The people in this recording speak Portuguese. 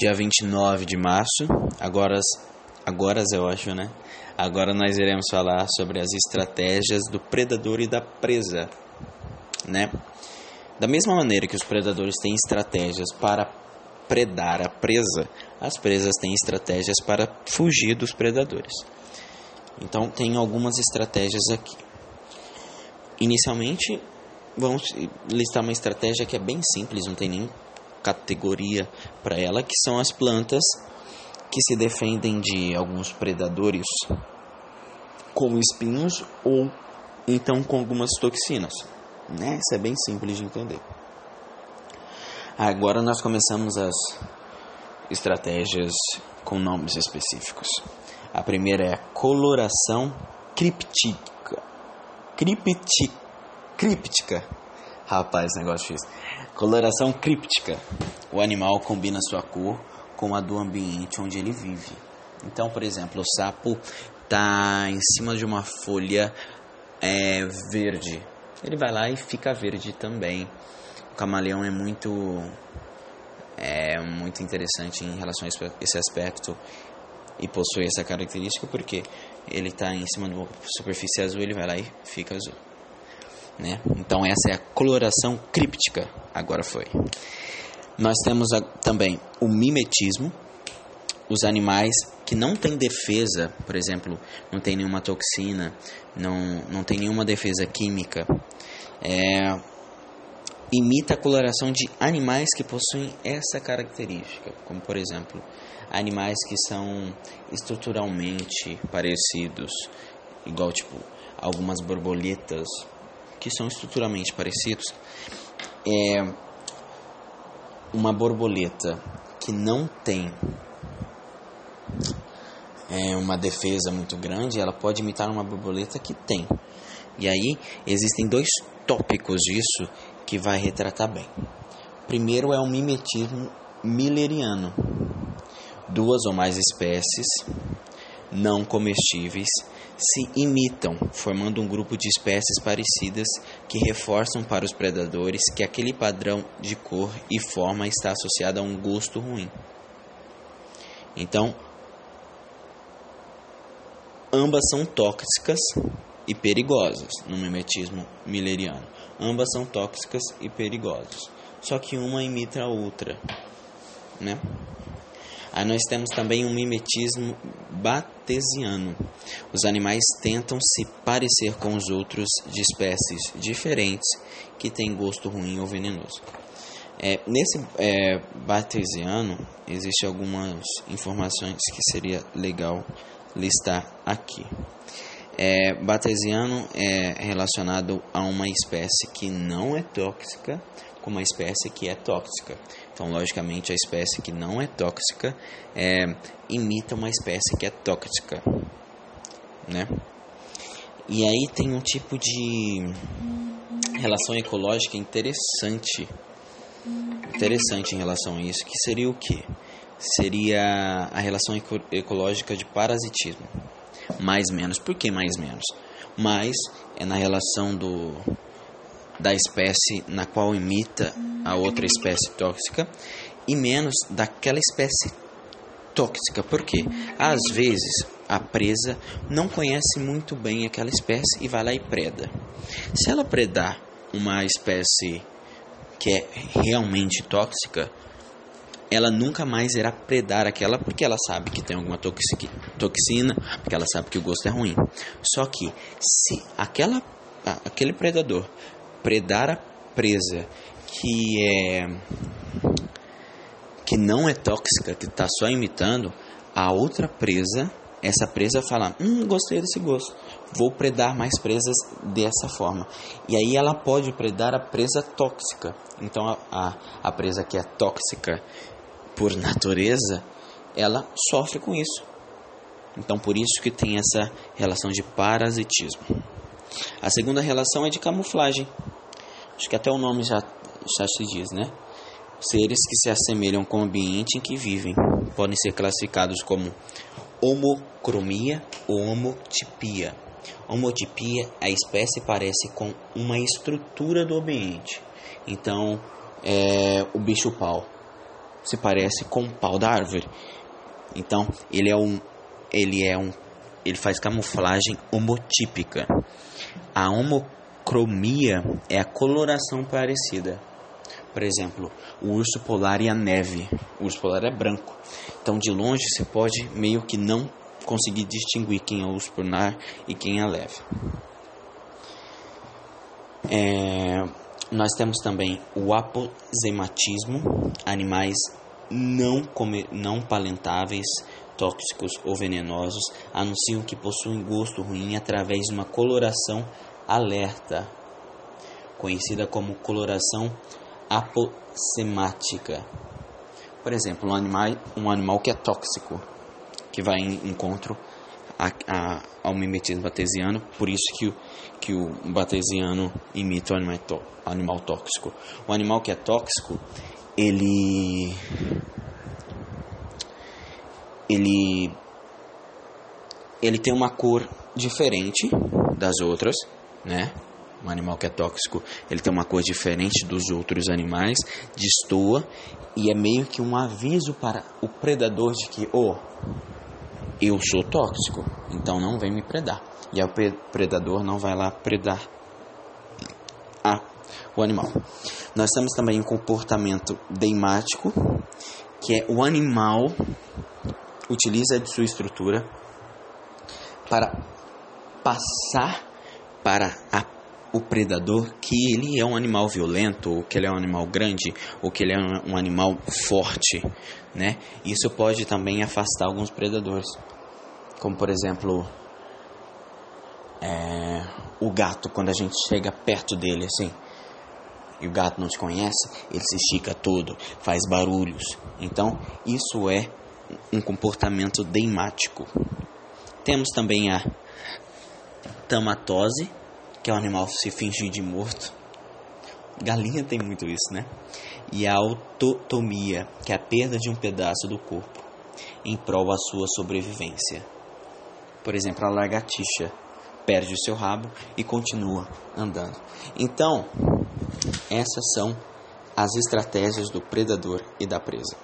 dia 29 de março. Agora, agora eu acho, né? Agora nós iremos falar sobre as estratégias do predador e da presa, né? Da mesma maneira que os predadores têm estratégias para predar a presa, as presas têm estratégias para fugir dos predadores. Então, tem algumas estratégias aqui. Inicialmente, vamos listar uma estratégia que é bem simples, não tem nem categoria para ela, que são as plantas que se defendem de alguns predadores, como espinhos ou então com algumas toxinas. Né? Isso é bem simples de entender. Agora nós começamos as estratégias com nomes específicos. A primeira é a coloração criptítica. Cripti, críptica. Rapaz, negócio difícil. Coloração críptica. O animal combina sua cor com a do ambiente onde ele vive. Então, por exemplo, o sapo está em cima de uma folha é, verde. Ele vai lá e fica verde também. O camaleão é muito é muito interessante em relação a esse aspecto e possui essa característica porque ele está em cima de uma superfície azul, ele vai lá e fica azul. Né? Então essa é a coloração críptica. Agora foi. Nós temos a, também o mimetismo. Os animais que não têm defesa, por exemplo, não tem nenhuma toxina, não, não tem nenhuma defesa química, é, imita a coloração de animais que possuem essa característica, como por exemplo, animais que são estruturalmente parecidos, igual tipo algumas borboletas que são estruturalmente parecidos. É uma borboleta que não tem é, uma defesa muito grande, ela pode imitar uma borboleta que tem. E aí existem dois tópicos disso que vai retratar bem. Primeiro é o mimetismo milleriano. Duas ou mais espécies não comestíveis se imitam, formando um grupo de espécies parecidas que reforçam para os predadores que aquele padrão de cor e forma está associado a um gosto ruim. Então, ambas são tóxicas e perigosas no mimetismo milleriano. Ambas são tóxicas e perigosas. Só que uma imita a outra, né? Aí nós temos também um mimetismo batesiano. Os animais tentam se parecer com os outros de espécies diferentes que têm gosto ruim ou venenoso. É, nesse é, batesiano, existem algumas informações que seria legal listar aqui. É, batesiano é relacionado a uma espécie que não é tóxica com uma espécie que é tóxica. Então, logicamente, a espécie que não é tóxica é, imita uma espécie que é tóxica, né? E aí tem um tipo de relação ecológica interessante, interessante em relação a isso, que seria o que? Seria a relação eco ecológica de parasitismo. Mais menos. Por que mais menos? Mais é na relação do da espécie na qual imita a outra espécie tóxica e menos daquela espécie tóxica. Por quê? Às vezes a presa não conhece muito bem aquela espécie e vai lá e preda. Se ela predar uma espécie que é realmente tóxica, ela nunca mais irá predar aquela porque ela sabe que tem alguma toxina, porque ela sabe que o gosto é ruim. Só que se aquela, aquele predador predar a presa que é que não é tóxica, que está só imitando, a outra presa, essa presa fala, hum, gostei desse gosto, vou predar mais presas dessa forma. E aí ela pode predar a presa tóxica. Então a, a, a presa que é tóxica por natureza, ela sofre com isso. Então por isso que tem essa relação de parasitismo. A segunda relação é de camuflagem. Acho que até o nome já, já se diz, né? Seres que se assemelham com o ambiente em que vivem podem ser classificados como homocromia ou homotipia. Homotipia, a espécie parece com uma estrutura do ambiente. Então, é, o bicho-pau. se parece com o pau da árvore. Então, ele é um ele é um ele faz camuflagem homotípica. A homocromia é a coloração parecida. Por exemplo, o urso polar e a neve. O urso polar é branco. Então, de longe você pode meio que não conseguir distinguir quem é o urso polar e quem é a neve. É, nós temos também o aposematismo, animais não, come, não palentáveis, tóxicos ou venenosos anunciam que possuem gosto ruim através de uma coloração alerta, conhecida como coloração apossemática. Por exemplo, um animal, um animal que é tóxico, que vai em encontro a, a, ao mimetismo batesiano, por isso que o, que o batesiano imita o animal, animal tóxico. O animal que é tóxico, ele ele ele tem uma cor diferente das outras, né? Um animal que é tóxico, ele tem uma cor diferente dos outros animais, destoa e é meio que um aviso para o predador de que, oh, eu sou tóxico, então não vem me predar. E o predador não vai lá predar a, o animal. Nós temos também o comportamento deimático, que é o animal utiliza de sua estrutura para passar para a, o predador que ele é um animal violento, ou que ele é um animal grande, ou que ele é um, um animal forte, né? Isso pode também afastar alguns predadores, como por exemplo é, o gato quando a gente chega perto dele assim e o gato não te conhece, ele se estica todo, faz barulhos. Então, isso é um comportamento deimático. Temos também a tamatose, que é o animal se fingir de morto. Galinha tem muito isso, né? E a autotomia, que é a perda de um pedaço do corpo em prol da sua sobrevivência. Por exemplo, a lagartixa perde o seu rabo e continua andando. Então, essas são as estratégias do predador e da presa.